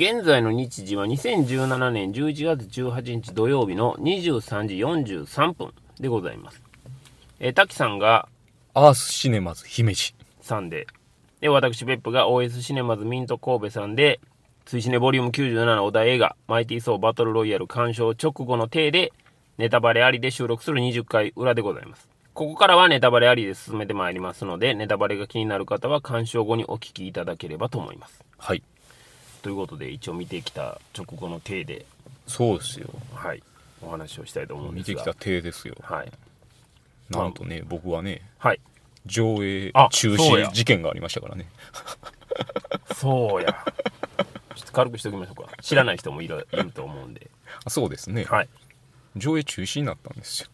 現在の日時は2017年11月18日土曜日の23時43分でございます。えー、滝さんがアースシネマズ姫路。さんで、で、私、別府が OS シネマズミント神戸さんで、追試ねボリューム97お題映画、マイティー・ソーバトルロイヤル鑑賞直後の体で、ネタバレありで収録する20回裏でございます。ここからはネタバレありで進めてまいりますので、ネタバレが気になる方は鑑賞後にお聞きいただければと思います。はい。ということで、一応見てきた直後の体で、そうですよ。はい、お話をしたいと思うんですが。見てきた体ですよ。はい。なんとね、僕はね、はい。上映あ中そうや止事件がありましたからね。そうや。ちょっと軽くしておきましょうか。知らない人もいるいると思うんで。あそうですね。はい。上映中止になったんですよ。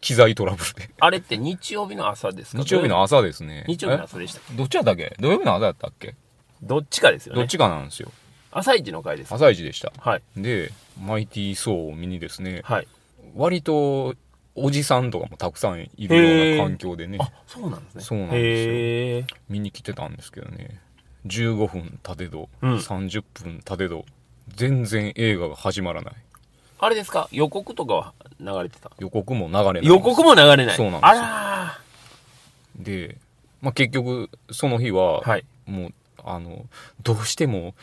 機材トラブルで。あれって日曜日の朝ですか？日曜日の朝ですね。日曜日の朝でした。えどっちやったっけ？土曜日の朝やったっけ？どっちかですよね。どっちかなんですよ。朝一の回です。朝一でした。はい。で、マイティー・ソーを見にですね、はい。割とおじさんとかもたくさんいるような環境でね、あ、そうなんですね。そうなんですよへー見に来てたんですけどね、15分立てど、うん30分立てど、全然映画が始まらない。あれですか？予告とかは流れてた？予告も流れない。予告も流れない。そうなんですよあらで、まあ、結局、その日は、ーはい。もう、あの、どうしても、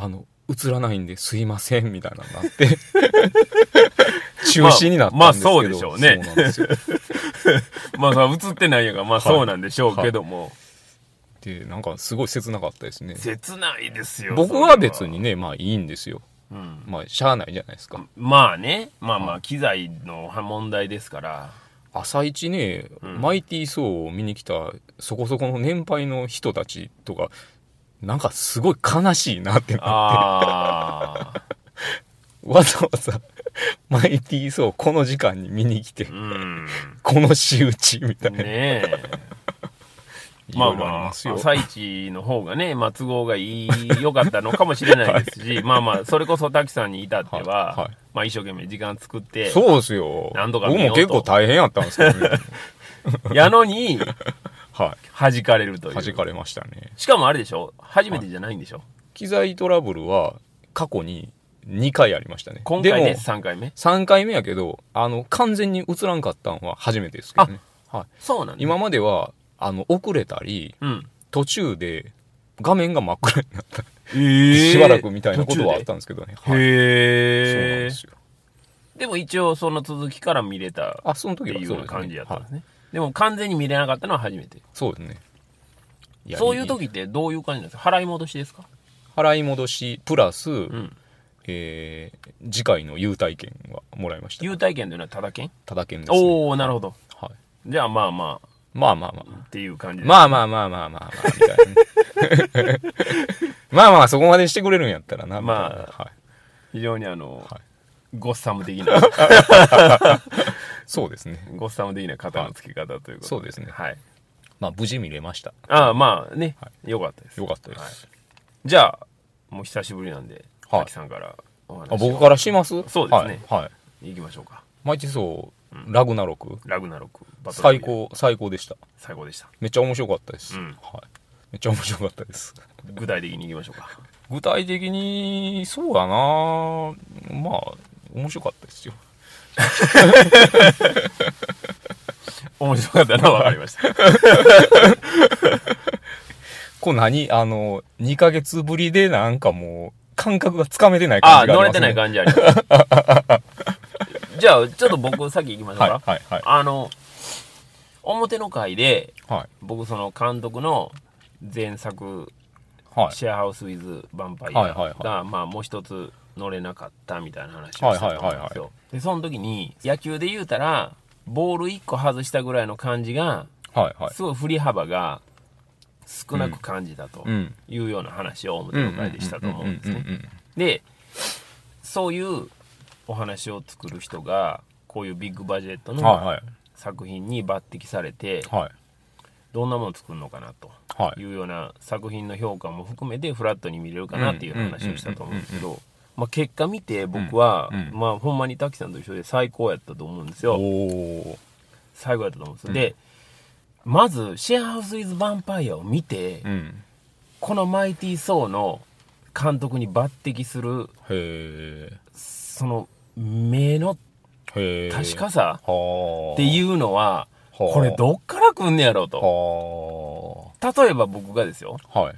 あの、映らないんですいません、みたいなのになって、中止になったんですけど、まあまあそうでしょうね。まあ、映ってないやから、まあそうなんでしょうけども。で、なんかすごい切なかったですね。切ないですよ。僕は別にね、まあいいんですよ。うん。まあ、しゃあないじゃないですか。まあね、まあまあ、機材の問題ですから。朝一ね、うんマイティー・ソーを見に来たそこそこの年配の人たちとか、なんかすごい悲しいなってなって、ああ。わざわざマイティー・ソーこの時間に見に来てう、ん。この仕打ちみたいな。ねえ。まあまあ。朝一の方がね、まあ都合がいい、良かったのかもしれないですし、まあまあ、それこそ滝さんに至っては、はいはいまあ一生懸命時間作って、そうですよ。何度か僕も結構大変やったんですけどね。やのに、は弾かれるとい。いう。弾かれましたね。しかもあれでしょ？初めてじゃないんでしょ、機材トラブルは過去に2回ありましたね。今回でも3回目？3回目やけど、あの、完全に映らんかったんは初めてですけどね。はい。そうなんだ。今までは、あの、遅れたり、うん。途中で画面が真っ暗になった。えしばらくみたいなことはあったんですけどね。はい。そうなんで。すよ。でも一応その続きから見れたっあ、その時ていうはそうですね。感じやったんはいですね。でも完全に見れなかったのは初めて。そうですね。やそういう時ってどういう感じなんですか？払い戻しですか？払い戻し、プラス、うん。えー、次回の優待券はもらいました。優待券というのはただ券？ただ券です、ね。おおなるほど。はい。じゃあまあまあ、まあまあまあ。っていう感じで。まあまあまあまあまあまあ、みたいなね。まあまあ、そこまでしてくれるんやったらな、みたいなまあはい。非常にあの、はいゴッサム的な、そうですね。ゴッサム的な型の付け方ということで。そうですねはい。まあ、無事見れました。ああ、まあね、はよかったです。よかったです。はいじゃあ、もう久しぶりなんで、はい滝さんからお話をあ僕からします？そうですねはい。はい、行きましょうか。マイティソー、ラグナロク、ラグナロク、バトル最。高、最高でした。最高でした。めっちゃ面白かったです。うんはい。めっちゃ面白かったです。具体的に行きましょうか。具体的に、そうだなまあ、面白かったですよ。面白かったのは分かりました。これ何あの、2ヶ月ぶりでなんかもう、感覚がつかめてない感じがあね。乗れてない感じあります。じゃあ、ちょっと僕先行きましょうか。はい、はい、はい。あの、表の回で、はい。僕その監督の前作、はい。シェアハウス・ウィズ・ヴァンパイはいはいアが、はまあもう一つ乗れなかったみたいな話をしたと思うんですよ。で、その時に、野球で言うたら、ボール1個外したぐらいの感じが、はい、はい。すごい振り幅が少なく感じたとうん。いうような話を表の回でしたと思うんですね。で、そういうお話を作る人が、こういうビッグバジェットのはい。作品に抜擢されて、はい。どんなものを作るのかなとはい。いうような作品の評価も含めてフラットに見れるかなっていう話をしたと思うんですけど、まあ、結果見て僕は、うんうんまあほんまに滝さんと一緒で最高やったと思うんですよ。最高やったと思うんです。で、まず、シェアハウス・イズ・ヴァンパイアを見て、うん。このマイティー・ソーの監督に抜擢する、へその、目の。確かさはあ。っていうのは、はあこれどっから来んねやろうと。は例えば僕がですよ、あ。はい。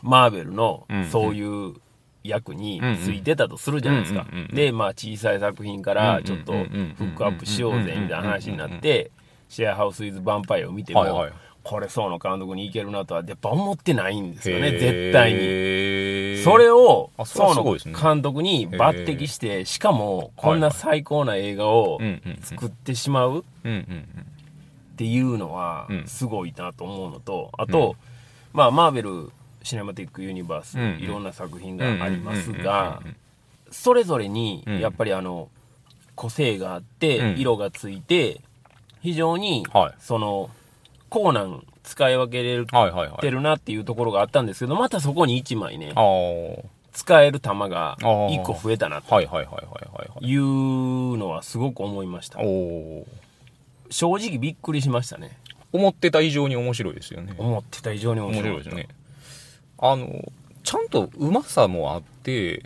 マーベルのうんうんそういう役についてたとするじゃないですか。で、まあ小さい作品からちょっとフックアップしようぜみたいな話になって、シェアハウス・イズ・ヴァンパイアを見ても、はいはい。これそうの監督にいけるなとはやっぱ思ってないんですよね、絶対に。にそれを、あそうの監督に抜擢して、しかもこんな最高な映画を作ってしまうっていうのはうん。すごいなと思うのと、あと、まあマーベル・シネマティック・ユニバース、うんうんいろんな作品うん。がありますがそれぞれにうんやっぱりあの個性があって、うん色がついて非常にはいそのコーナン使い分けれるはいはいはい。てるなっていうところがあったんですけどまたそこに1枚ね使える弾がー1個増えたなとはいはいはいはいはい。いうのはすごく思いました。正直びっくりしましたね思ってた以上に面白いですよね。思ってた以上に面面白い白いですね。あの、ちゃんとうまさもあって、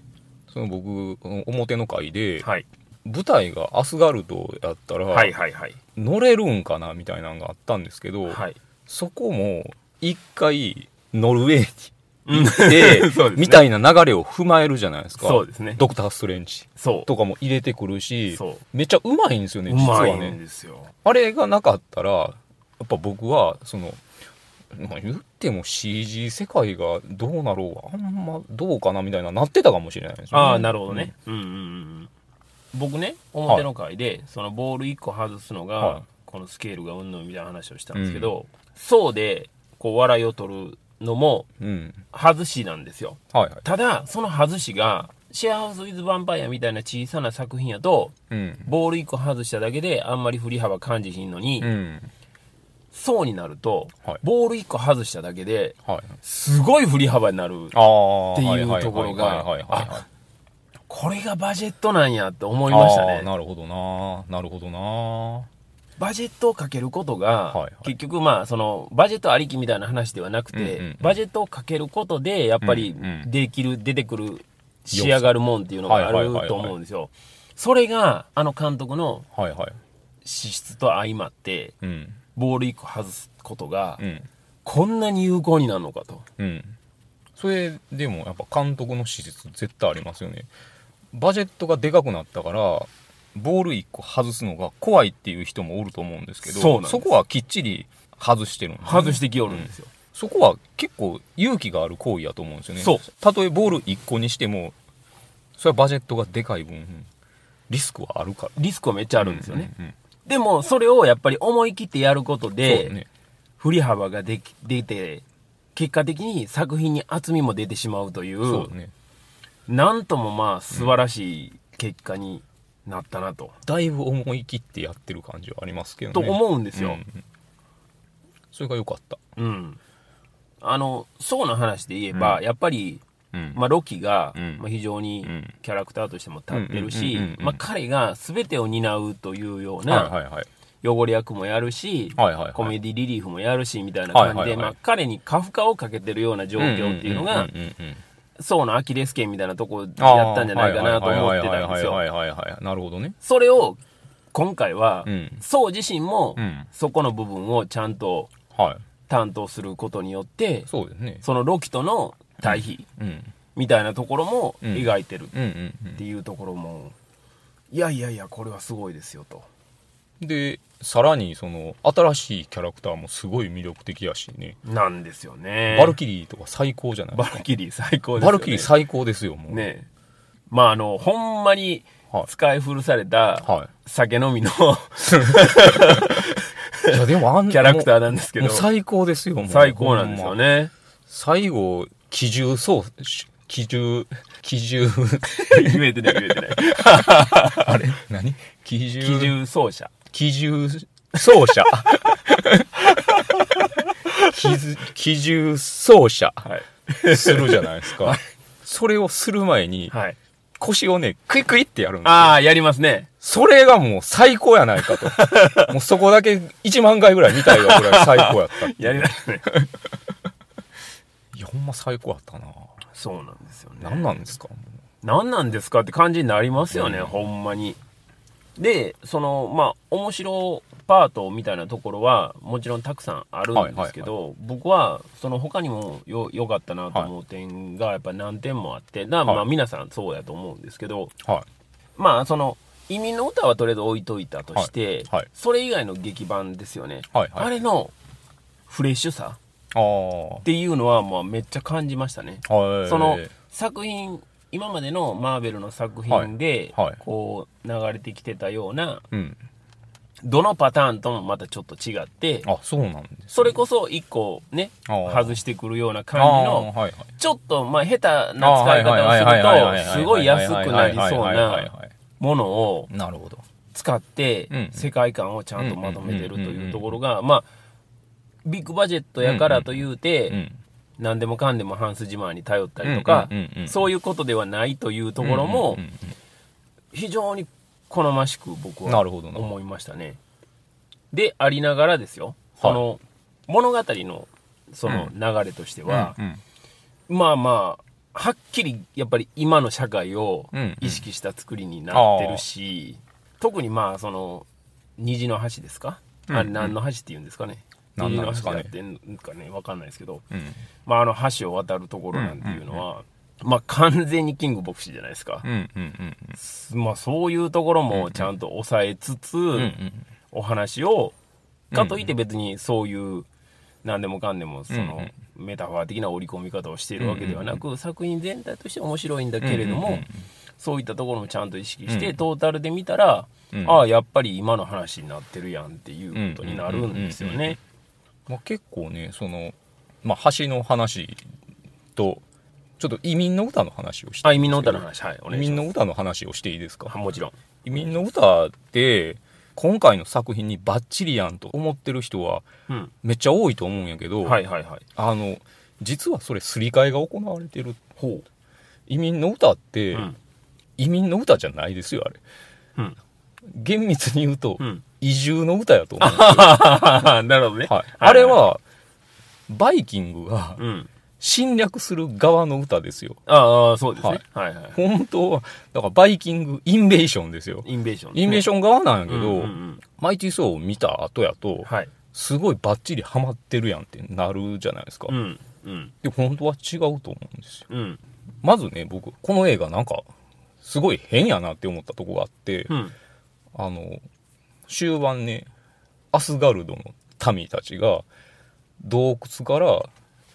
その僕、表の回で、はい。舞台がアスガルドやったら、はいはいはい。乗れるんかなみたいなのがあったんですけど、はい。そこも一回ノルウェーうん。に行って、ね。みたいな流れを踏まえるじゃないですか。そうですね。ドクター・ストレンジ。そう。とかも入れてくるしめっちゃうまいんですよね、う実はいね。ですよ。あれがなかったら、やっぱ僕は、その、まあ言っても CG 世界がどうなろうが、あんまどうかなみたいななってたかもしれないですよね。ああなるほどね、うん、うんうんうん僕ね表の回で、そのボール1個外すのが、はいこのスケールがうんぬんみたいな話をしたんですけど、そうでこう笑いを取るのもうん。うん。外しなんですよはいはい。ただその外しがシェアハウス・ウィズ・ヴァンパイアみたいな小さな作品やとうん。ボール1個外しただけであんまり振り幅感じひんのに、うん。そうになると、はいボール1個外しただけではい。すごい振り幅になるああ。っていうところがはいはいはいはいはいはい。これがバジェットなんやって思いましたあねーなるほどななるほどなバジェットをかけることが、はいはい結局まあそのバジェットありきみたいな話ではなくて、うんうんうんバジェットをかけることでやっぱりうんうんできる、出てくる仕上がるもんっていうのがあるはいはいはいはいと思うんですよそれがあの監督のはいはい。資質と相まってうん。ボール1個外すことがうん。こんなに有効になるのかとうん。それでもやっぱ監督の資質絶対ありますよね。バジェットがでかくなったから、ボール1個外すのが怖いっていう人もおると思うんですけど、そうなんですこはきっちり外してるんですよね外してきよるんですよ、そこは結構勇気がある行為やと思うんですよね。そうたとえボール1個にしても、それはバジェットがでかい分、リスクはあるから。リスクはめっちゃあるんですよね、うんうんうんでもそれをやっぱり思い切ってやることで、だね。振り幅ができ出て結果的に作品に厚みも出てしまうというそうだね。なんともまあ素晴らしい結果になったなと、だいぶ思い切ってやってる感じはありますけどね。と思うんですようんうんそれが良かった。うん、あのそうな話で言えば、うんやっぱり、うんまあ、ロキが、うんまあ、非常にうんキャラクターとしても立ってるしまあ彼が全てを担うというようはいな。汚れ役もやるし、コメディリリーフもやるしみたいな感じで、まあ、彼に過負荷をかけてるような状況っていうのがそうのアキレス腱みたいなとこやったんじゃないかなと思ってたんですよ。なるほどね。それを今回は、うん。そう自身も、うん。そこの部分をちゃんとはい。担当することによって。そのロキとの対比うん。みたいなところもうん描いてるっていうところも、いやいやいや、これはすごいですよと。うん。で、さらにその、新しいキャラクターもすごい魅力的やしね。なんですよね。バルキリーとか最高じゃない？バルキリー最高ですよ、ね。バルキリー最高ですよ、もう。ねまああの、ほんまにはい使い古されたは酒飲みのい。いや、でもあんキャラクターーなんですけど、最高ですよ、もう最高なんですよ。ね。最後、機銃そう、機銃、機銃、言えてない言えてない。あれ？何？機銃、機銃奏者。機銃奏者。機銃機銃奏者はい。するじゃないですか。それをする前に、はい。腰をね、クイクイってやるんですよ。ああ、やりますね。それがもう最高やないかと。もうそこだけ1万回ぐらい見たいわぐらい最高やったっ。やりますね。ほんま最高やったな。そうなんですよね。何なんですか？何なんですかって感じになりますよね、うんほんまに。で、その、まあ、面白パートみたいなところは、もちろんたくさんあるんですけど、僕は、その他にもよ、良かったなと思う点が、やっぱ何点もあって、だまあ、はい皆さんそうやと思うんですけど、はい。まあ、その、移民の歌はとりあえず置いといたとして、はいはいそれ以外の劇版ですよね。はいはいあれのフレッシュさ。っていうのは、まあ、めっちゃ感じましたね。はい。その作品今までのマーベルの作品で、こう流れてきてたようなうん。どのパターンともまたちょっと違ってあ、そうなんです。それこそ一個ね外してくるような感じのはいはい。ちょっとまあ下手な使い方をするとすごい安くなりそうなものを。使ってうん世界観をちゃんとまとめてるというところがまあビッグバジェットやからといううてん。何でもかんでもハンス・ジマーに頼ったりとかうんうんうんうん。そういうことではないというところもうんうんうん非常に好ましく僕はなるほどな。思いましたね。でありながらですよ、その物語のその流れとしては、うんうん。まあまあはっきりやっぱり今の社会をうんうん。意識した作りになってるし、特にまあその虹の橋ですか、あれうん何の橋って言うんですかね？何なんですかね。ってんかねわかんないですけど、うん。まあ、あの橋を渡るところなんていうのは、まあ完全にキング牧師じゃないですか、まあそういうところもちゃんと抑えつつ、お話をかといって別にそういう何でもかんでもそのメタファー的な織り込み方をしているわけではなく作品全体として面白いんだけれどもそういったところもちゃんと意識してうんトータルで見たらうん。ああやっぱり今の話になってるやんっていうことになるんですよね。まあ、結構ねその、まあ、橋の話とちょっと移民の歌の話をしてあ移民の歌の話はい移民の歌の話をしていいですす。か？あもちろん。移民の歌って今回の作品にバッチリやんと思ってる人はうん。めっちゃ多いと思うんやけど、はいはいはい。あの実はそれすり替えが行われてるほ移民の歌って、う。うん。移民の歌じゃないですよあれうん。厳密に言うと、うん。移住の歌やと思う、なるほどね。はい、あれはバイキングがうん。侵略する側の歌ですよああ、そうですね。はいはい。本当はだからバイキング invasion ですよ invasion ですね。 invasion 側なんやけど、うんうんうんマイティー・ソーを見た後やと、はい。すごいバッチリハマってるやんってなるじゃないですか、うん。うん。で本当は違うと思うんですようん。まずね僕この映画なんかすごい変やなって思ったとこがあって、うん。あの終盤ねアスガルドの民たちが洞窟から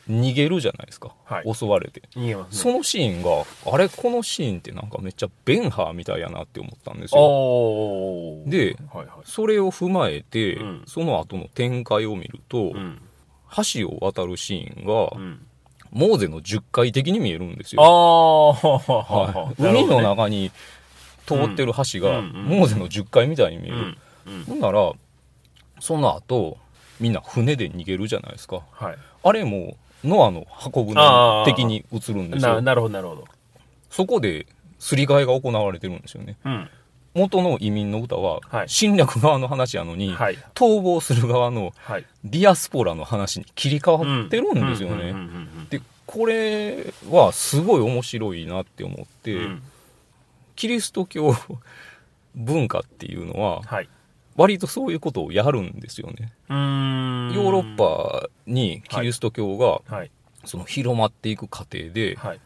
逃げるじゃないですか、はい。襲われて。逃げますね。そのシーンがあれこのシーンってなんかめっちゃベンハーみたいやなって思ったんですよ。ではいはい。それを踏まえて、うん。その後の展開を見ると、うん。橋を渡るシーンが、うん。モーゼの10階的に見えるんですあよ、あ、はい。海の中に通ってる橋が、モーゼの10階みたいに見える。ほんならその後みんな船で逃げるじゃないですかはい。あれもノアの箱舟的に映るんですな、よなるほど、なるほど。そこですり替えが行われてるんですよねうん。元の移民の歌ははい侵略側の話やのに、はい。逃亡する側のはい。ディアスポラの話に切り替わってるんですよねでこれはすごい面白いなって思って、うんキリスト教文化っていうのははい。割とそういうことをやるんですよねヨーロッパにキリスト教がはい。その広まっていく過程ではい。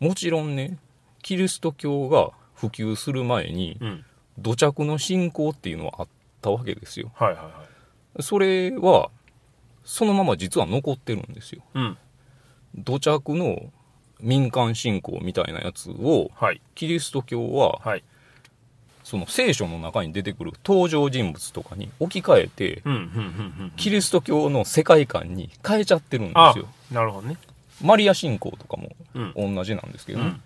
もちろんねキリスト教が普及する前にうん。土着の信仰っていうのはあったわけですよはいはいはい。それはそのまま実は残ってるんですようん。土着の民間信仰みたいなやつをはい。キリスト教ははい。その聖書の中に出てくる登場人物とかに置き換えてうん。うん。うん。うん。キリスト教の世界観に変えちゃってるんであすよなるほどね。マリア信仰とかもうん。同じなんですけどね、うん。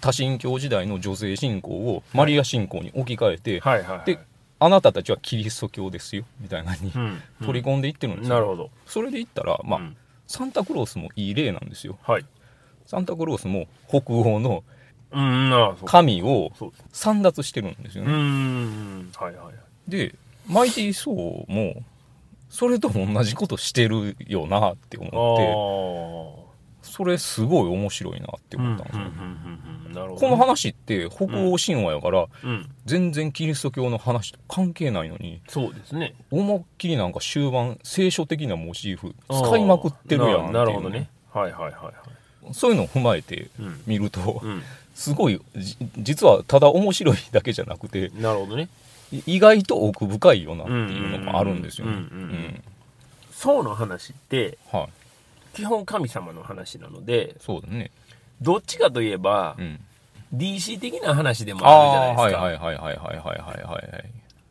多神教時代の女性信仰をマリア信仰に置き換えて、はいはいはい。であなたたちはキリスト教ですよみたいなにうん。取り込んでいってるんですよ、なるほど。それで言ったら、まあうんサンタクロースもいい例なんですよはい。サンタクロースも北欧の。神を。散奪してるんですようね、いはいはい。でマイティー・ソーもそれと同じことしてるよなって思ってそれすごい面白いなってうんうん思ったんですよ、この話って北欧神話やから、うん。全然キリスト教の話と関係ないのにそうですね。思いっきりなんか終盤聖書的なモチーフ使いまくってるやんっていう。ななるほどね。はいはいはいはい。そういうのを踏まえてうん。見ると、うんすごい実はただ面白いだけじゃなくてなるほどね。意外と奥深いよなっていうのがあるんですよね。うの話って、はい、基本神様の話なのでそうだ、ね、どっちかといえば、うん、DC 的な話でもあるじゃないですか。はいはいはいはいはいは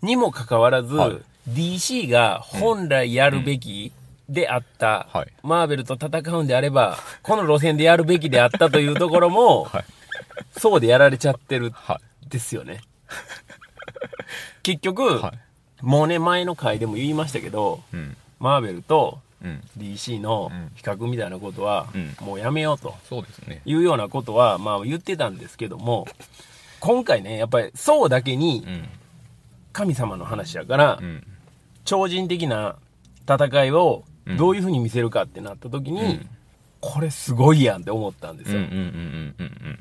い、にもかかわらず、はい、DC が本来やるべき、であった、はい、マーベルと戦うんであれば、この路線でやるべきであったというところも、はい。そうでやられちゃってるはですよね 結局、い。はい。もうね前の回でも言いましたけどうん。マーベルとうん。DC のうん比較みたいなことは、うんもうやめようとそうですね。いうようなことは、まあ、言ってたんですけども今回ねやっぱりそうだけにうん。神様の話やから、うん。超人的な戦いをうんどういうふうに見せるかってなった時に、うんこれすごいやんって思ったんですよ、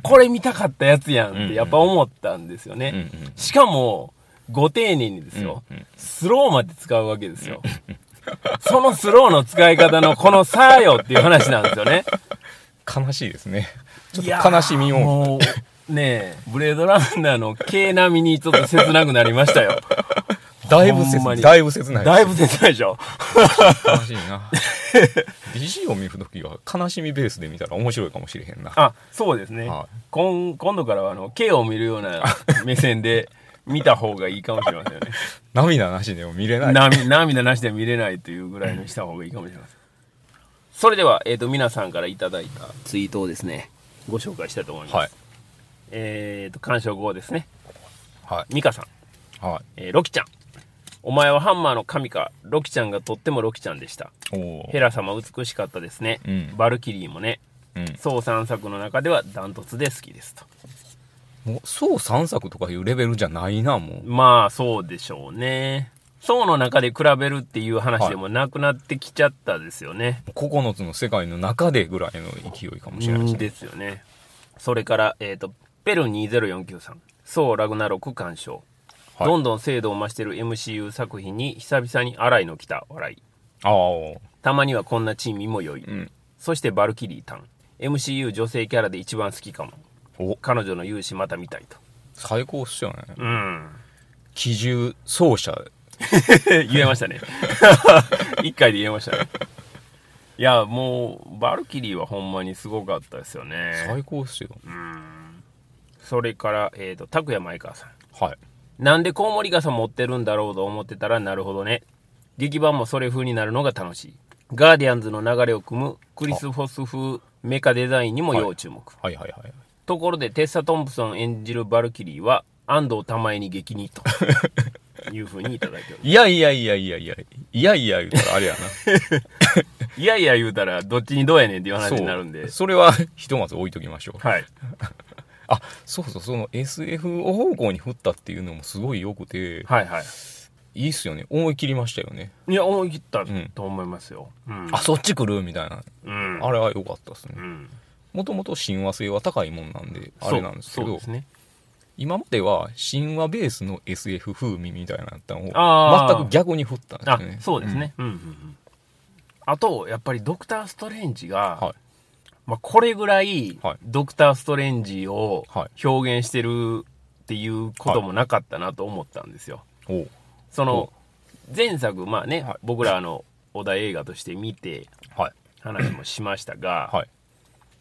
これ見たかったやつやんってやっぱ思ったんですよね、しかもご丁寧にですよ、スローまで使うわけですよ。そのスローの使い方のこの差よっていう話なんですよね。悲しいですね。ちょっと悲しみを。もうねえブレードランナーの軽並みにちょっと切なくなりましたよ。だいぶ切ない。だいぶ切ない。だいぶ切ないでしょ。悲しいな。DC を見るときは悲しみベースで見たら面白いかもしれへんな。あそうですね、は今今度からはあの K を見るような目線で見た方がいいかもしれませんよね 涙なしでも見れない。涙涙なしで見れないというぐらいにした方がいいかもしれませんそれでは、えー、と皆さんからいただいたツイートをですねご紹介したいと思います、はい。えっ、と鑑賞後ですねはミカさん、い。はい。えーロキちゃんお前はハンマーの神か。ロキちゃんがとってもロキちゃんでした。ヘ。ラ様美しかったですね、うん。バルキリーもね。うん。総3作の中ではダントツで好きですと。もう、そう3作とかいうレベルじゃないな、もう。まあそうでしょうね。層の中で比べるっていう話でもなくなってきちゃったですよね、9つの世界の中でぐらいの勢いかもしれないですね。ですよね。それから、えっとペル2049さん「ソーラグナロク鑑賞」はい。どんどん精度を増してる MCU 作品に久々に荒いの来た笑い。ああ。たまにはこんな珍味も良い、うん。そしてバルキリータン。MCU 女性キャラで一番好きかも。お、彼女の勇姿また見たいと。最高っすよね。うん。機銃奏者。言えましたね。一回で言えましたね。いやもうバルキリーはほんまにすごかったですよね。最高っすよ。それから、えー、と拓也前川さん。はい。なんでコウモリ傘持ってるんだろうと思ってたらなるほどね。劇版もそれ風になるのが楽しい。ガーディアンズの流れを組むクリス・フォス風メカデザインにも要注目、はいはいはい。ところでテッサ・トンプソン演じるバルキリーは安藤玉恵に激似と。いうふうにいただいております。いやいやいやいやいや、いやいや言うたらあれやな。いやいや言うたらどっちにどうやねんっていう話になるんで。それはひとまず置いときましょう。はいあ、そうそう、その SF 方向に振ったっていうのもすごい良くて、はいはい。いいっすよね。思い切りましたよね。いや思い切ったん。と思いますよ、うん。あ、そっち来る？みたいな。うん。あれは良かったですね。う。ん。もともと親和性は高いもんなんで、あれなんですけどそうそうで、すね。今までは神話ベースの SF 風味みたいなったのを全く逆に振ったんですね。そうですね、うんうんうん。あとやっぱりドクター・ストレンジが、はいまあ、これぐらいはい。ドクター・ストレンジをは表現してるっていうこともなかったなと思ったんですよ。その前作まあね、はい。僕らあの小田映画として見てはい。話もしましたが、はい。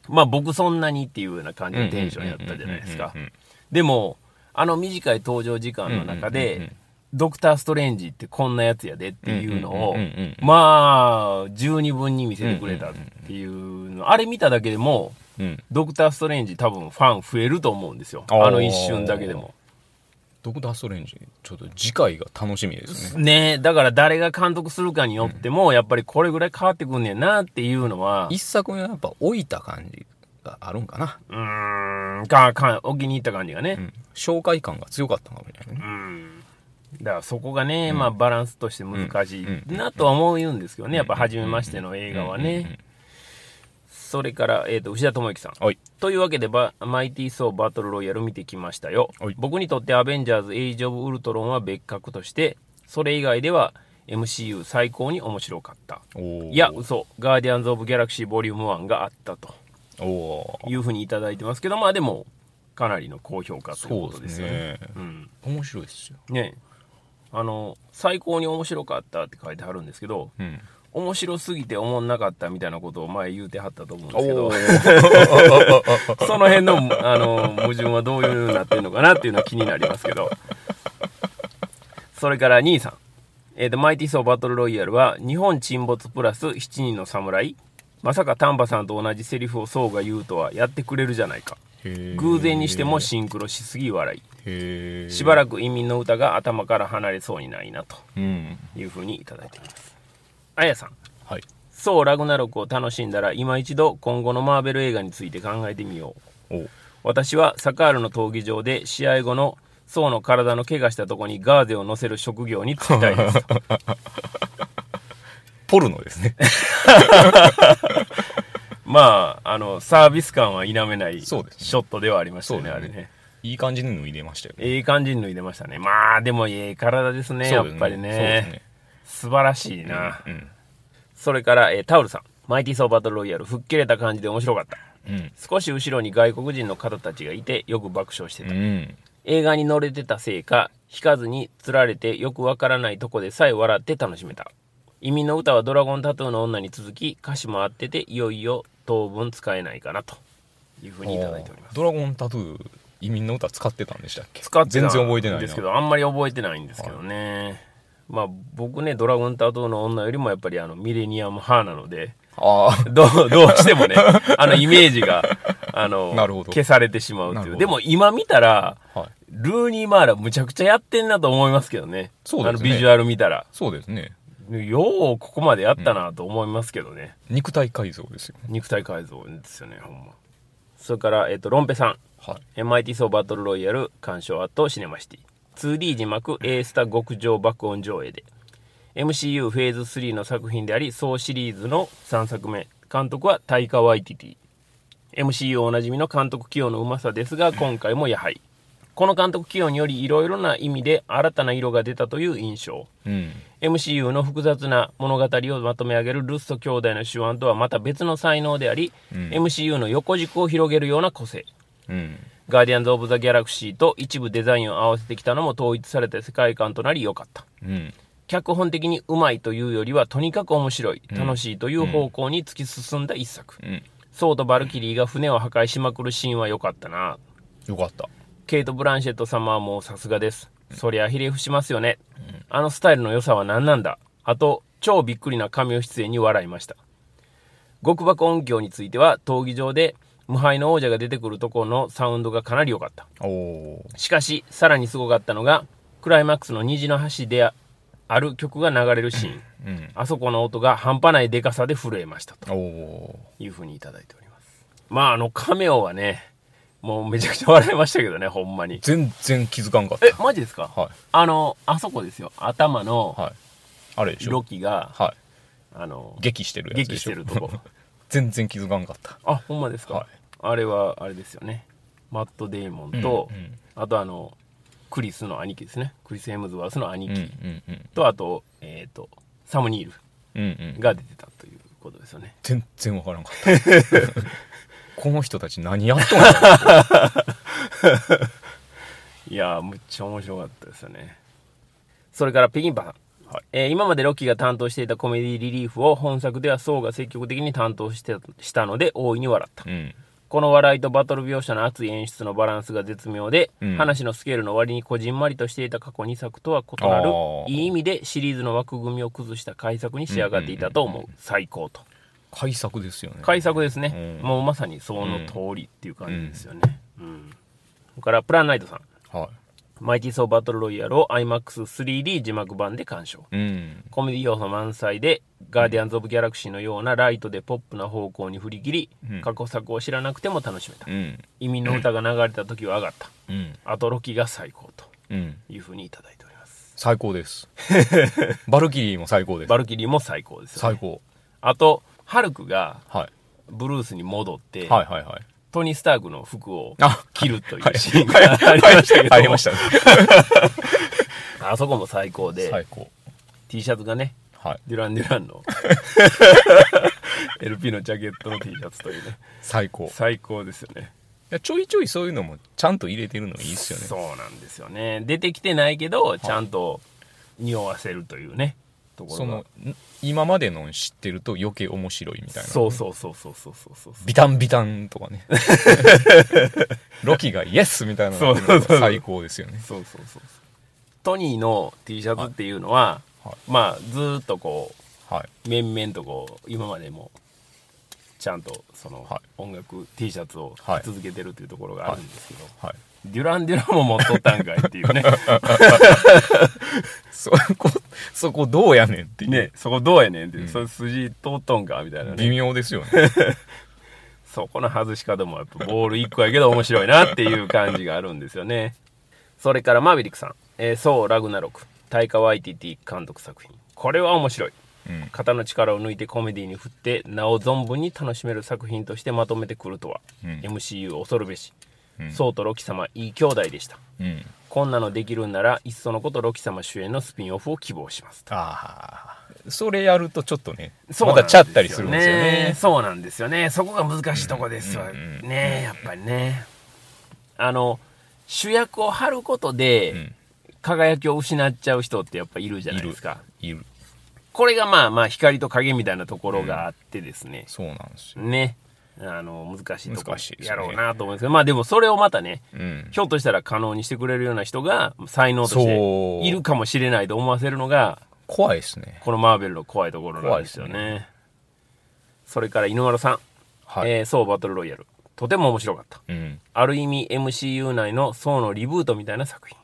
まあ僕そんなにっていうような感じのテンションやったじゃないですか。でもあの短い登場時間の中でうんドクター・ストレンジってこんなやつやでっていうのをまあ十二分に見せてくれたっていうのあれ見ただけでもうん。ドクター・ストレンジ多分ファン増えると思うんですよあの一瞬だけでもドクターストレンジ、ちょっと次回が楽しみですね。ねえだから誰が監督するかによってもやっぱりこれぐらい変わってくんねんなっていうのは一作目はやっぱ置いた感じがあるんかな。うーんかかお気に入った感じがねうん。紹介感が強かったかもしれないね。うんだからそこがね、まあバランスとして難しいうん。なとは思うんですけどね、やっぱ初めましての映画はね。それから、えー、と牛田智之さん。はい。というわけでバマイティー・ソーバトルロイヤル見てきましたよ。はい。僕にとってアベンジャーズ・エイジ・オブ・ウルトロンは別格としてそれ以外では MCU 最高に面白かった。いや嘘。ガーディアンズ・オブ・ギャラクシーボリューム1があったと。いうふうにいただいてますけどまあでもかなりの高評価ということですよね。うん。面白いですよ。ねあの最高に面白かったって書いてあるんですけどうん。面白すぎて思んなかったみたいなことを前言うてはったと思うんでおすけどー。その辺のあの矛盾はどういうなってるのかなっていうのは気になりますけど。それから兄さん。えー、とマイティー・ソー・バトル・ロイヤルは日本沈没プラス7人の侍。まさか丹波さんと同じセリフをソーが言うとはやってくれるじゃないか偶然にしてもシンクロしすぎ笑い。しばらく移民の歌が頭から離れそうにないなと。うん。いうふうにいただいています。あやさん。はい。そうラグナロクを楽しんだら今一度今後のマーベル映画について考えてみよう。お私はサカールの闘技場で試合後のソウの体の怪我したとこにガーゼを乗せる職業に就きたいです。ポルノですね まああのサービス感は否めないショットではありましたよねね。あれね。いい感じに脱いでましたよね。ええ感じに脱いでましたね。まあでもええ体ですねやっぱりね。ね。素晴らしいな、うんそれから、えータオルさん。マイティー・ソーバトル・ロイヤル。吹っ切れた感じで面白かった。うん。少し後ろに外国人の方たちがいてよく爆笑してた、うん。映画に乗れてたせいか引かずに釣られてよくわからないとこでさえ笑って楽しめた。移民の歌はドラゴンタトゥーの女に続き歌詞も合ってていよいよ当分使えないかなと。いうふうにいただいております。ドラゴンタトゥー移民の歌使ってたんでしたっけ？使ってた全然覚えてないなんですけどあんまり覚えてないんですけどね、まあ僕ねドラゴンタトゥーの女よりもやっぱりあのミレニアム派なのでああどうどうしてもね あのイメージがあのなるほど。消されてしまうっていう。でも今見たらはい。ルーニー・マーラむちゃくちゃやってんなと思いますけどね。そうですね。あのビジュアル見たら。そうですねようここまでやったなと思いますけどね、肉体改造ですよ肉体改造ですよねほんま。それから、えっとロンペさん。はい。MIT ソーバトルロイヤル鑑賞アットシネマシティ。2D 字幕 A スタ極上爆音上映で。MCU フェーズ3の作品でありソーシリーズの3作目。監督はタイカ・ワイティティ。MCU おなじみの監督起用のうまさですが今回もやはりこの監督起用によりいろいろな意味で新たな色が出たという印象。うん。MCU の複雑な物語をまとめ上げるルッソ兄弟の手腕とはまた別の才能であり、うん。MCU の横軸を広げるような個性。うん。ガーディアンズ・オブ・ザ・ギャラクシーと一部デザインを合わせてきたのも統一された世界観となり良かった。うん。脚本的にうまいというよりはとにかく面白い楽しいという方向に突き進ん。だ一作、うんソーとバルキリーが船を破壊しまくるシーンは良かったなよかったケイト・ブランシェット様はもうさすがです。そりゃひれ伏しますよね。あのスタイルの良さは何なんだ？あと、超びっくりな cameo 出演に笑いました。極爆音響については、闘技場で無敗の王者が出てくるところのサウンドがかなり良かった。しかし、さらにすごかったのが、クライマックスの虹の橋である曲が流れるシーン。うんあそこの音が半端ないデカさで震えましたというふうにいただいております。まあ、あのカメオはね、もうめちゃくちゃ笑いましたけどね、ほんまに。全然気づかんかった。え、マジですか？はい。あの、あそこですよ。頭のはい。あれでしょ。ロキが、はい。あの、激してるやつで激してるとこ。全然気づかんかった。あ、ほんまですか、はい。あれは、あれですよね。マット・デイモンと、うんうん。あとあの、クリスの兄貴ですね。クリス・ヘムズワースの兄うん貴うんうん。と、あと、えっ、と、サム・ニールうんうん。が出てたということですよね。全然わからんかった この人たち何やっとんの？いやー、むっちゃ面白かったですよね。それから、ペキンパさん。えー今までロッキーが担当していたコメディリリーフを本作ではソウが積極的に担当してしたので大いに笑った。うん。この笑いとバトル描写の熱い演出のバランスが絶妙で、うん。話のスケールの割にこじんまりとしていた過去2作とは異なるいい意味でシリーズの枠組みを崩した改作に仕上がっていたと思う,、最高と改作ですよね。改作ですね、うん。もうまさにその通りっていう感じですよね、うん。それからプランナイトさん。はマイティーソーバトルロイヤルを IMAX3D 字幕版で鑑賞。いうん。コメディ要素満載でガーディアンズ・オブ・ギャラクシーのようなライトでポップな方向に振り切り、うん。過去作を知らなくても楽しめた、うん。移民の歌が流れた時は上がった。うん。あとロキが最高とうん。いうふうにいただいております。最高です。バルキリーも最高です。バルキリーも最高ですよ、ね、最高。あとハルクがはい。ブルースに戻って、はいはいはい。トニー・スタークの服をあ着るといはい。うシーンがありましたけど、ありましたね。あそこも最高で、最高。T シャツがね、はい。デュラン・デュランの LP のジャケットの T シャツとい。うね、最高。い。最高ですよね。やちょい。ちょい。そうい。うのもちゃんと入れてるのい。い。っすよね。そうなんですよね。出てきてない。けど、ちゃんと匂わせるとい。うね、ところがその、ん今までの知ってると余計面白いみたいな。そうそうそうそうそうそうそう。ビタンビタンとかね。ロキがイエスみたいなのが最高ですよね。そうそうそうそうトニーの T シャツっていうのは、はいまあずーっとこはい。う面々とこう今までもちゃんとそのはい音楽 T シャツをはい続けてるっていうところがあるんですけど、はい。デュラン・デュランも持っとったんかいっていうね。そこ、そこどうやねんっていう。ねそこどうやねんって、う。ん。それ筋通っとんかみたいな微ね妙ですよね。そこの外し方もやっぱボール1個やけど面白いなっていう感じがあるんですよね。それからマーヴェリックさん「えーそうラグナロク」タイカ・ワイティティ監督作品。これは面白い。うん。肩の力を抜いてコメディに振ってなお存分に楽しめる作品としてまとめてくるとは、うん。MCU 恐るべし、うん。ソウとロキ様いい兄弟でした。うん。こんなのできるんならいっそのことロキ様主演のスピンオフを希望します。ああ。それやるとちょっとね、またちゃったりするんですよね。そうなんですよね。そこが難しいとこですわ、うんうんねやっぱりね。あの主役を張ることで、うん。輝きを失っちゃう人ってやっぱいるじゃないですか。いる。これがまあまあ光と影みたいなところがあってですね、そうなんですよ。ねあの難しいとこやろうなと思うんですけどまあでもそれをまたねうん。ひょっとしたら可能にしてくれるような人が才能としているかもしれないと思わせるのが怖いですね。このマーベルの怖いところなんですよね怖いそれから井ノ原さん、はい。えーそうバトルロイヤルとても面白かったうん。ある意味 MCU 内のソーのリブートみたいな作品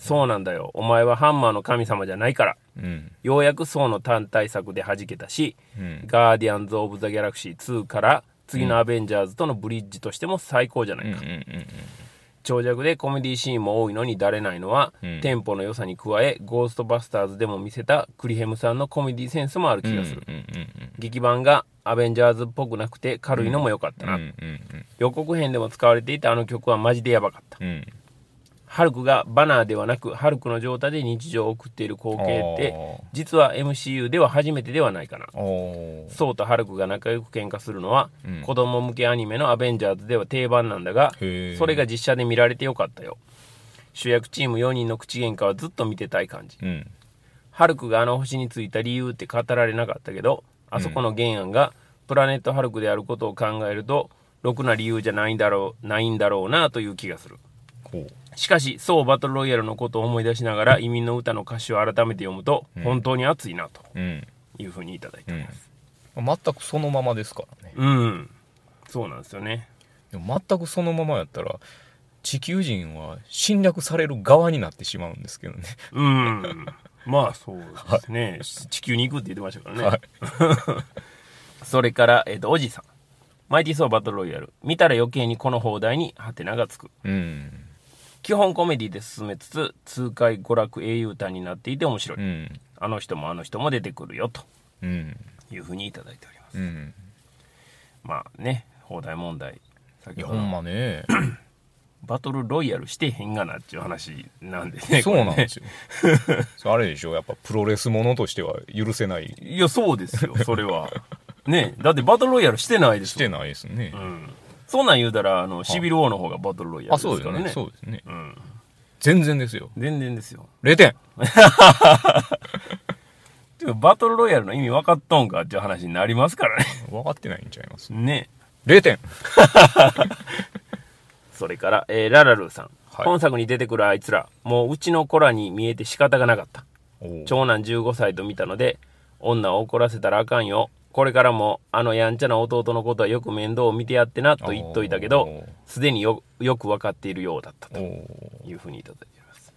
そうなんだよお前はハンマーの神様じゃないからうん。ようやくソーの単体作で弾けたし、うん。ガーディアンズ・オブ・ザ・ギャラクシー2から次のアベンジャーズとのブリッジとしても最高じゃないか、長尺でコメディシーンも多いのにだれないのは、うん。テンポの良さに加えゴーストバスターズでも見せたクリヘムさんのコメディセンスもあるうん。気がする、劇版がアベンジャーズっぽくなくて軽いのも良かったな、予告編でも使われていたあの曲はマジでヤバかった。うん。うん。ハルクがバナーではなくハルクの状態で日常を送っている光景って実は MCU では初めてではないかな。おー。ソウとハルクが仲良く喧嘩するのは、うん。子供向けアニメのアベンジャーズでは定番なんだがそれが実写で見られてよかったよ。主役チーム4人の口喧嘩はずっと見てたい感じ。うん。ハルクがあの星についた理由って語られなかったけどあそこの原案がプラネットハルクであることを考えるとろくな理由じゃないんだろうないんだろうなという気がする。こしかし、そうバトルロイヤルのことを思い出しながら移民の歌の歌詞を改めて読むと、本当に熱いなとう。うん。いうふうにいただいてうんます。。全くそのままですからね。うん。そうなんですよね。でも全くそのままやったら、地球人は侵略される側になってしまうんですけどね。うん。まあそうですね。地球に行くって言ってましたからね。はい。それから、えっ、と、おじさん。マイティーソーバトルロイヤル。見たら余計にこの放題にハテナがつく。うん。基本コメディで進めつつ、痛快娯楽英雄譚になっていて面白い。うん。あの人もあの人も出てくるよ、とうん。いうふうにいただいております。うん。まあね、放題問題。先ほどほんまね。バトルロイヤルしてへんがなっていう話なんでね。そうなんですよ。あれでしょやっぱプロレスものとしては許せない。いや、そうですよ、それは。ねだってバトルロイヤルしてないですしてないですねう。ん。そんなん言うたら、あの、シビル王の方がバトルロイヤルあ、ですそうですね。からね。そうですね。うん。全然ですよ。全然ですよ。0点 てかバトルロイヤルの意味分かっとんかっていう話になりますからね。分かってないんちゃいます？ね。0点 それから、えーララルーさん。はい本作に出てくるあいつら、もううちの子らに見えて仕方がなかった。長男15歳と見たので、女を怒らせたらあかんよ。これからも、あのやんちゃな弟のことはよく面倒を見てやってなと言っといたけおどー、すでによよく分かっているようだったというふうにいただいています。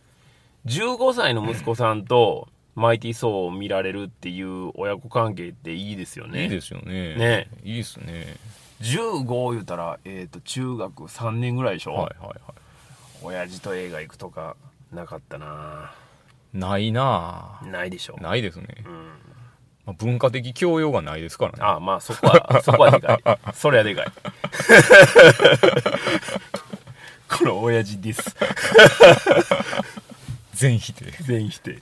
15歳の息子さんと、マイティー・ソーを見られるっていう親子関係っていいですよね。いいですよね。ねいいですね。15言うたら、えっ、と、中学3年ぐらいでしょ、はいはいはい。親父と映画行くとか、なかったなないなないでしょぁ。ないですね。まあ、文化的教養がないですからね。ああ、まあそこは、そこはでかい。それはでかい。この親父ディス。全否定。全否定。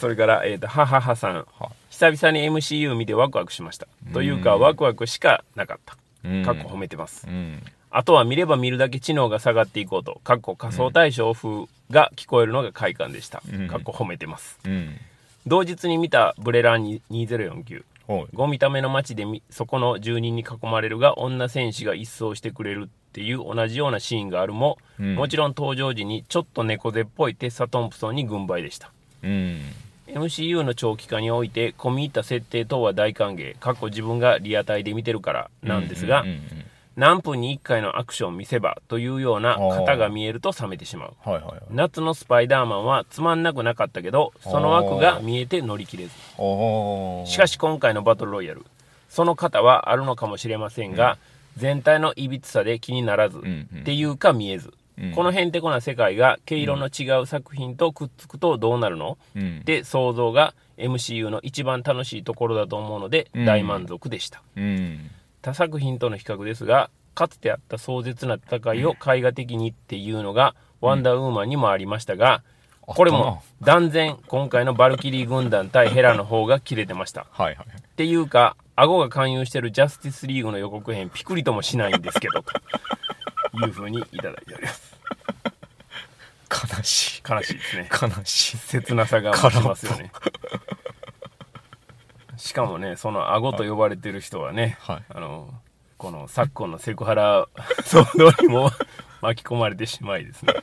それから、えっ、と、はははさん。久々に MCU 見てワクワクしました。というか、ワクワクしかなかった。うんかっこ褒めてます。うん。あとは見れば見るだけ知能が下がっていこうと、かっこ仮想対象風が聞こえるのが快感でした。うんかっこ褒めてます。うん。同日に見たブレランに2049。はい。ゴミための街でみそこの住人に囲まれるが女戦士が一掃してくれるっていう同じようなシーンがあるも、うんもちろん登場時にちょっと猫背っぽいテッサ・トンプソンに軍配でしたうん。MCU の長期化において込み入った設定等は大歓迎過去自分がリアタイで見てるからなんですが、うんうんうん何分に1回のアクション見せ場というような型が見えると冷めてしまう。はいはいはい。夏のスパイダーマンはつまんなくなかったけどその枠が見えて乗り切れず。しかし今回のバトルロイヤルその方はあるのかもしれませんが、全体のいびつさで気にならず、んうん。っていうか見えず、うん。このへんてこな世界が毛色の違う作品とくっつくとどうなるの、うん。で想像が MCU の一番楽しいところだと思うのでうん。大満足でした、うん。他作品との比較ですがかつてあった壮絶な戦いを絵画的にっていうのが、ワンダーウーマンにもありましたが、これも断然今回のバルキリー軍団対ヘラの方が切れてましたはいはい。っていうか、顎が勧誘してるジャスティスリーグの予告編、ピクリともしないんですけど、というふうにいただいております。悲しい。悲しいですね。悲しい。切なさが増しますよね。しかもね、その顎と呼ばれてる人はね、はいあの、この昨今のセクハラ 騒動にも 巻き込まれてしまいですね。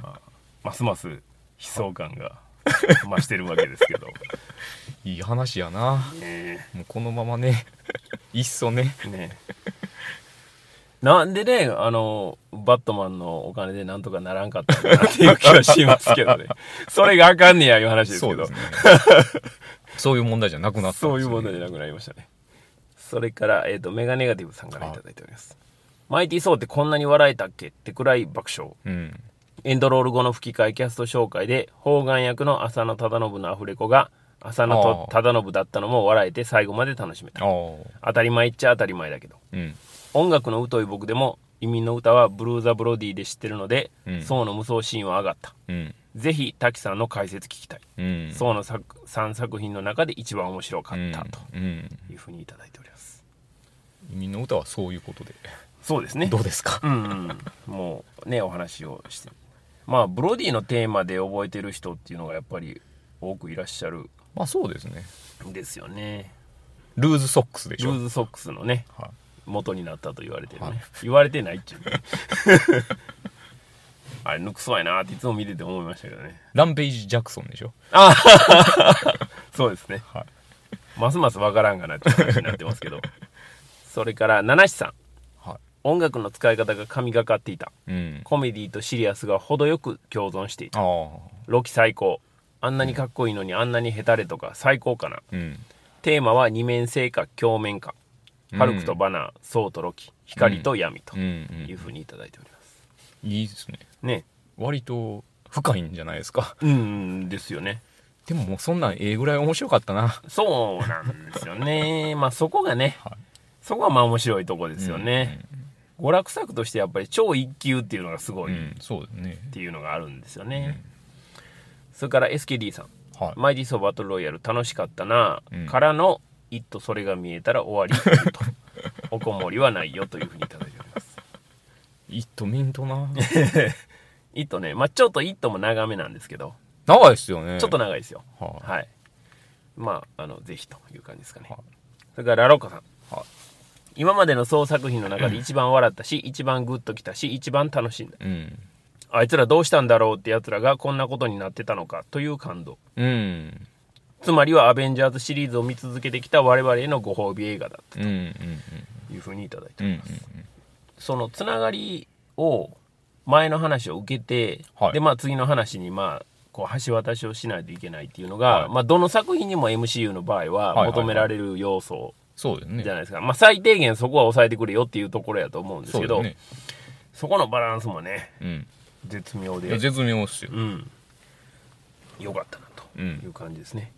まあ、ますます悲壮感が増してるわけですけど、いい話やな。ねもうこのままね、いっそね。ねなんでね、あの、バットマンのお金でなんとかならんかったのかなっていう気はしますけどね。それがあかんねやいう話ですけど。そうですね。そういう問題じゃなくなったねそういう問題じゃなくなりましたね。それから、えっ、と、メガネガティブさんからいただいております。マイティー・ソーってこんなに笑えたっけってくらい爆笑。うん。エンドロール後の吹き替えキャスト紹介で、方眼役の浅野忠信のアフレコが、浅野忠信だったのも笑えて最後まで楽しめた。当たり前っちゃ当たり前だけど。うん。音楽の疎い僕でも移民の歌はブルーザ・ブロディで知ってるので、うんの無双シーンは上がったうん。ぜひ滝さんの解説聞きたい、うん。ソウの作3作品の中で一番面白かったとうん。うん。いうふうにいただいております移民の歌はそういうことで。そうですねどうですか？うん、うん、もうねお話をしてまあブロディのテーマで覚えてる人っていうのがやっぱり多くいらっしゃるまあそうですね。んですよねルーズソックスでしょ？ルーズソックスのねはい。元になったと言われてるね、はい言われてないっちゅうね あれ抜くそうやなっていつも見てて思いましたけどねランページ・ジャクソンでしょ？そうですね。はい。ますますわからんがなって話になってますけど。それから、七七さん。はい。音楽の使い方が神がかっていた。うん。コメディとシリアスが程よく共存していた。ああ。ロキ最高。あんなにかっこいいのにあんなにヘタレとか最高かな。うん。テーマは二面性か鏡面か。ハルクとバナー、ソウとロキ、光と闇とうん。ういうんふうにいただいております。いいですね。ね。割と深いんじゃないですか。うん、ですよね。でももうそんなんええぐらい面白かったな。そうなんですよね。まあそこがね、はいそこがまあ面白いとこですよね。娯楽作としてやっぱり超一級っていうのがすごいっうん、そうですね。ていうのがあるんですよね。それから SKD さん。はい。マイティーソーバトルロイヤル楽しかったな、うんからの「イットそれが見えたら終わり」というとおこもりはないよというふうにいただいております。イットミントな。イットね、まあちょっとイットも長めなんですけど、長いですよね。ちょっと長いですよ。はいはい。まあ、あの、ぜひという感じですかね。はいそれからラロッカさん。はい今までの総作品の中で 一番笑ったし、一番グッときたし、一番楽しんだ。うん。あいつらどうしたんだろうってやつらがこんなことになってたのかという感動。うん。つまりはアベンジャーズシリーズを見続けてきた我々へのご褒美映画だうん。うん。というふうにいただいております。そのつながりを前の話を受けて、はいでまあ次の話にまあこう橋渡しをしないといけないっていうのが、はいまあどの作品にも MCU の場合は求められる要素。じゃないですか、まあ最低限そこは抑えてくれよっていうところやと思うんですけどそ,、ね。このバランスもねうん。絶妙で絶妙っすよ。うんよかったなとうんいう感じですね、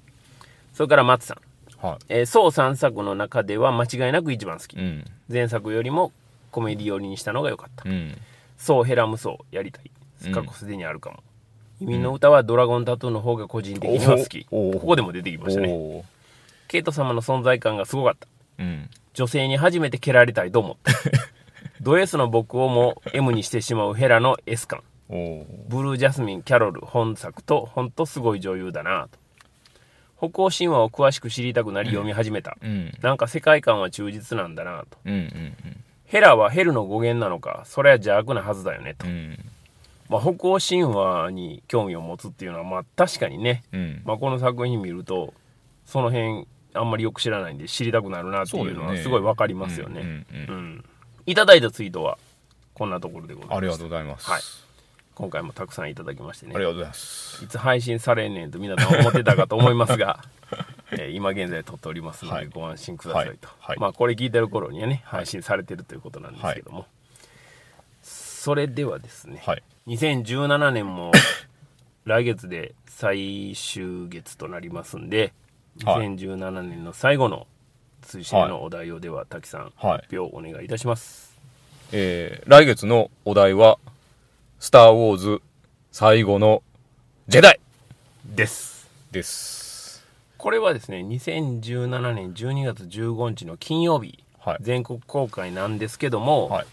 それから松さん。はえー、総3作の中では間違いなく一番好きい。。うん。前作よりもコメディ寄りにしたのが良かった。うん。そうヘラムソーやりたい。過去すでにあるかも。移民の歌はドラゴンタトゥーの方が個人的には好き。ここでも出てきましたね。ケイト様の存在感がすごかった。うん。女性に初めて蹴られたいと思った。ド S の僕をも M にしてしまうヘラの S 感。ブルージャスミン・キャロル本作と、ほんとすごい女優だなと。北欧神話を詳しく知りたくなり読み始めた。うん。なんか世界観は忠実なんだなと。うん。うん。ヘラはヘルの語源なのか、それは邪悪なはずだよねとう。ん。まあ、北欧神話に興味を持つっていうのは、まあ確かにね、うん。まあ、この作品見ると、その辺あんまりよく知らないんで知りたくなるなっていうのはすごいわかりますよね。うんうんうんうんいただいたツイートはこんなところでございます。ありがとうございます。はい今回もたくさんいただきましてねありがとうございます。いつ配信されんねんと皆さん思ってたかと思いますが、えー今現在撮っておりますのではい。ご安心くださいと、はい。はい。まあこれ聞いてる頃にはね配信されてるということなんですけども、それではですね、はい。2017年も 来月で最終月となりますんで、はい。2017年の最後の追試のお題をでは滝さんはい。発表お願いいたします、えー、来月のお題は、スター・ウォーズ最後のジェダイです。です。これはですね2017年12月15日の金曜日はい。全国公開なんですけども、はい。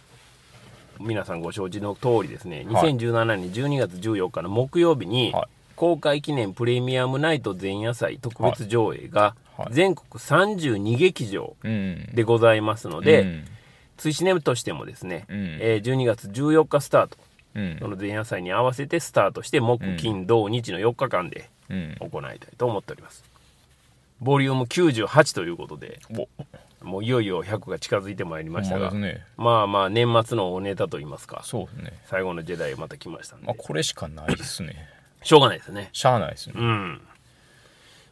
皆さんご承知の通りですねはい。2017年12月14日の木曜日に、はい。公開記念プレミアムナイト前夜祭特別上映がはい。全国32劇場うん。でございますので、うん、追試ネムとしてもですね、うん。えー12月14日スタートうん。その前夜祭に合わせてスタートして木金土日の4日間でうん。行いたいと思っておりますボリューム98ということでお、もういよいよ100が近づいてまいりましたが、ね。まあまあ年末のおネタといいますかそうですね。最後のジェダイまた来ましたんで、まあ、これしかないですね。しょうがないですねしゃあないですね。うん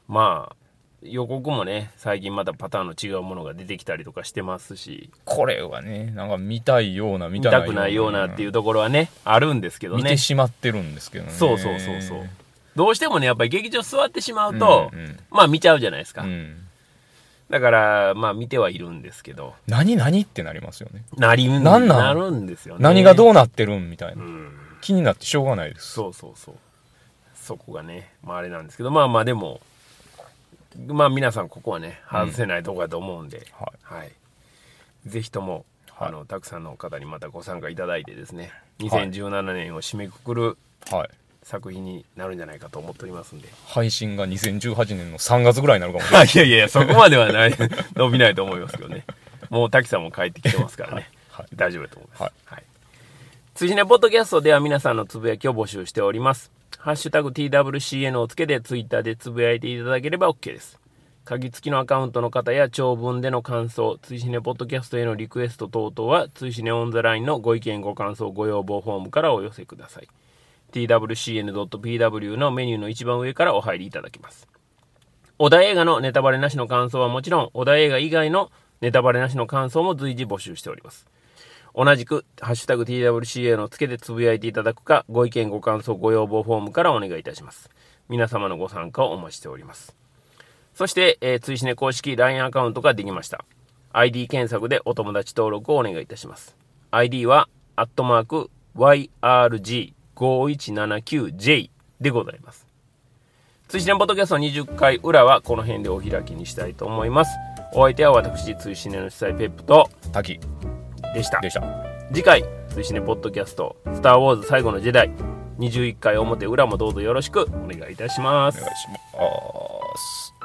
まあ予告もね最近またパターンの違うものが出てきたりとかしてますしこれはね、なんか見たいような、見たくないようなっていうところはねあるんですけどね見てしまってるんですけどね。そうそうそうそうどうしてもねやっぱり劇場座ってしまうと、うんうん。まあ見ちゃうじゃないですか、うん。だからまあ見てはいるんですけど。何何ってなりますよね。なりなんなん？なるんですよね。何がどうなってるんみたいな。うん。気になってしょうがないです。そうそうそう。そこがねまああれなんですけど。まあまあでもまあ皆さんここはね外せないとこだと思うんで、ははい、ぜひとも、はい。あのたくさんの方にまたご参加いただいてですね。はい。2017年を締めくくるい。はい。作品になるんじゃないかと思っておりますんで、配信が2018年の3月ぐらいになるかもしれない。いやいやいやそこまではない 伸びないと思いますけどねもう滝さんも帰ってきてますからね、はい大丈夫だと思います、はいはい追試ねポッドキャストでは皆さんのつぶやきを募集しております。ハッシュタグ TWCN をつけてツイッターでつぶやいていただければ OK です。鍵付きのアカウントの方や長文での感想、追試ねポッドキャストへのリクエスト等々は、追試ねオンザラインのご意見ご感想ご要望フォームからお寄せください。twcn.pw のメニューの一番上からお入りいただけます。小田映画のネタバレなしの感想はもちろん、小田映画以外のネタバレなしの感想も随時募集しております。同じく、ハッシュタグ TWCA のつけてつぶやいていただくか、ご意見ご感想ご要望フォームからお願いいたします。皆様のご参加をお待ちしております。そして、えー、追試ね公式 LINE アカウントができました。ID 検索でお友達登録をお願いいたします。ID は、アットマーク、YRG YRG5179J でございます。追試ねポッドキャスト20回裏はこの辺でお開きにしたいと思います。お相手は私、追試ねの主催ペップと滝でした。でした。次回追試ねポッドキャスト「スター・ウォーズ最後のジェダイ」21回表裏もどうぞよろしくお願いいたしますお願いします。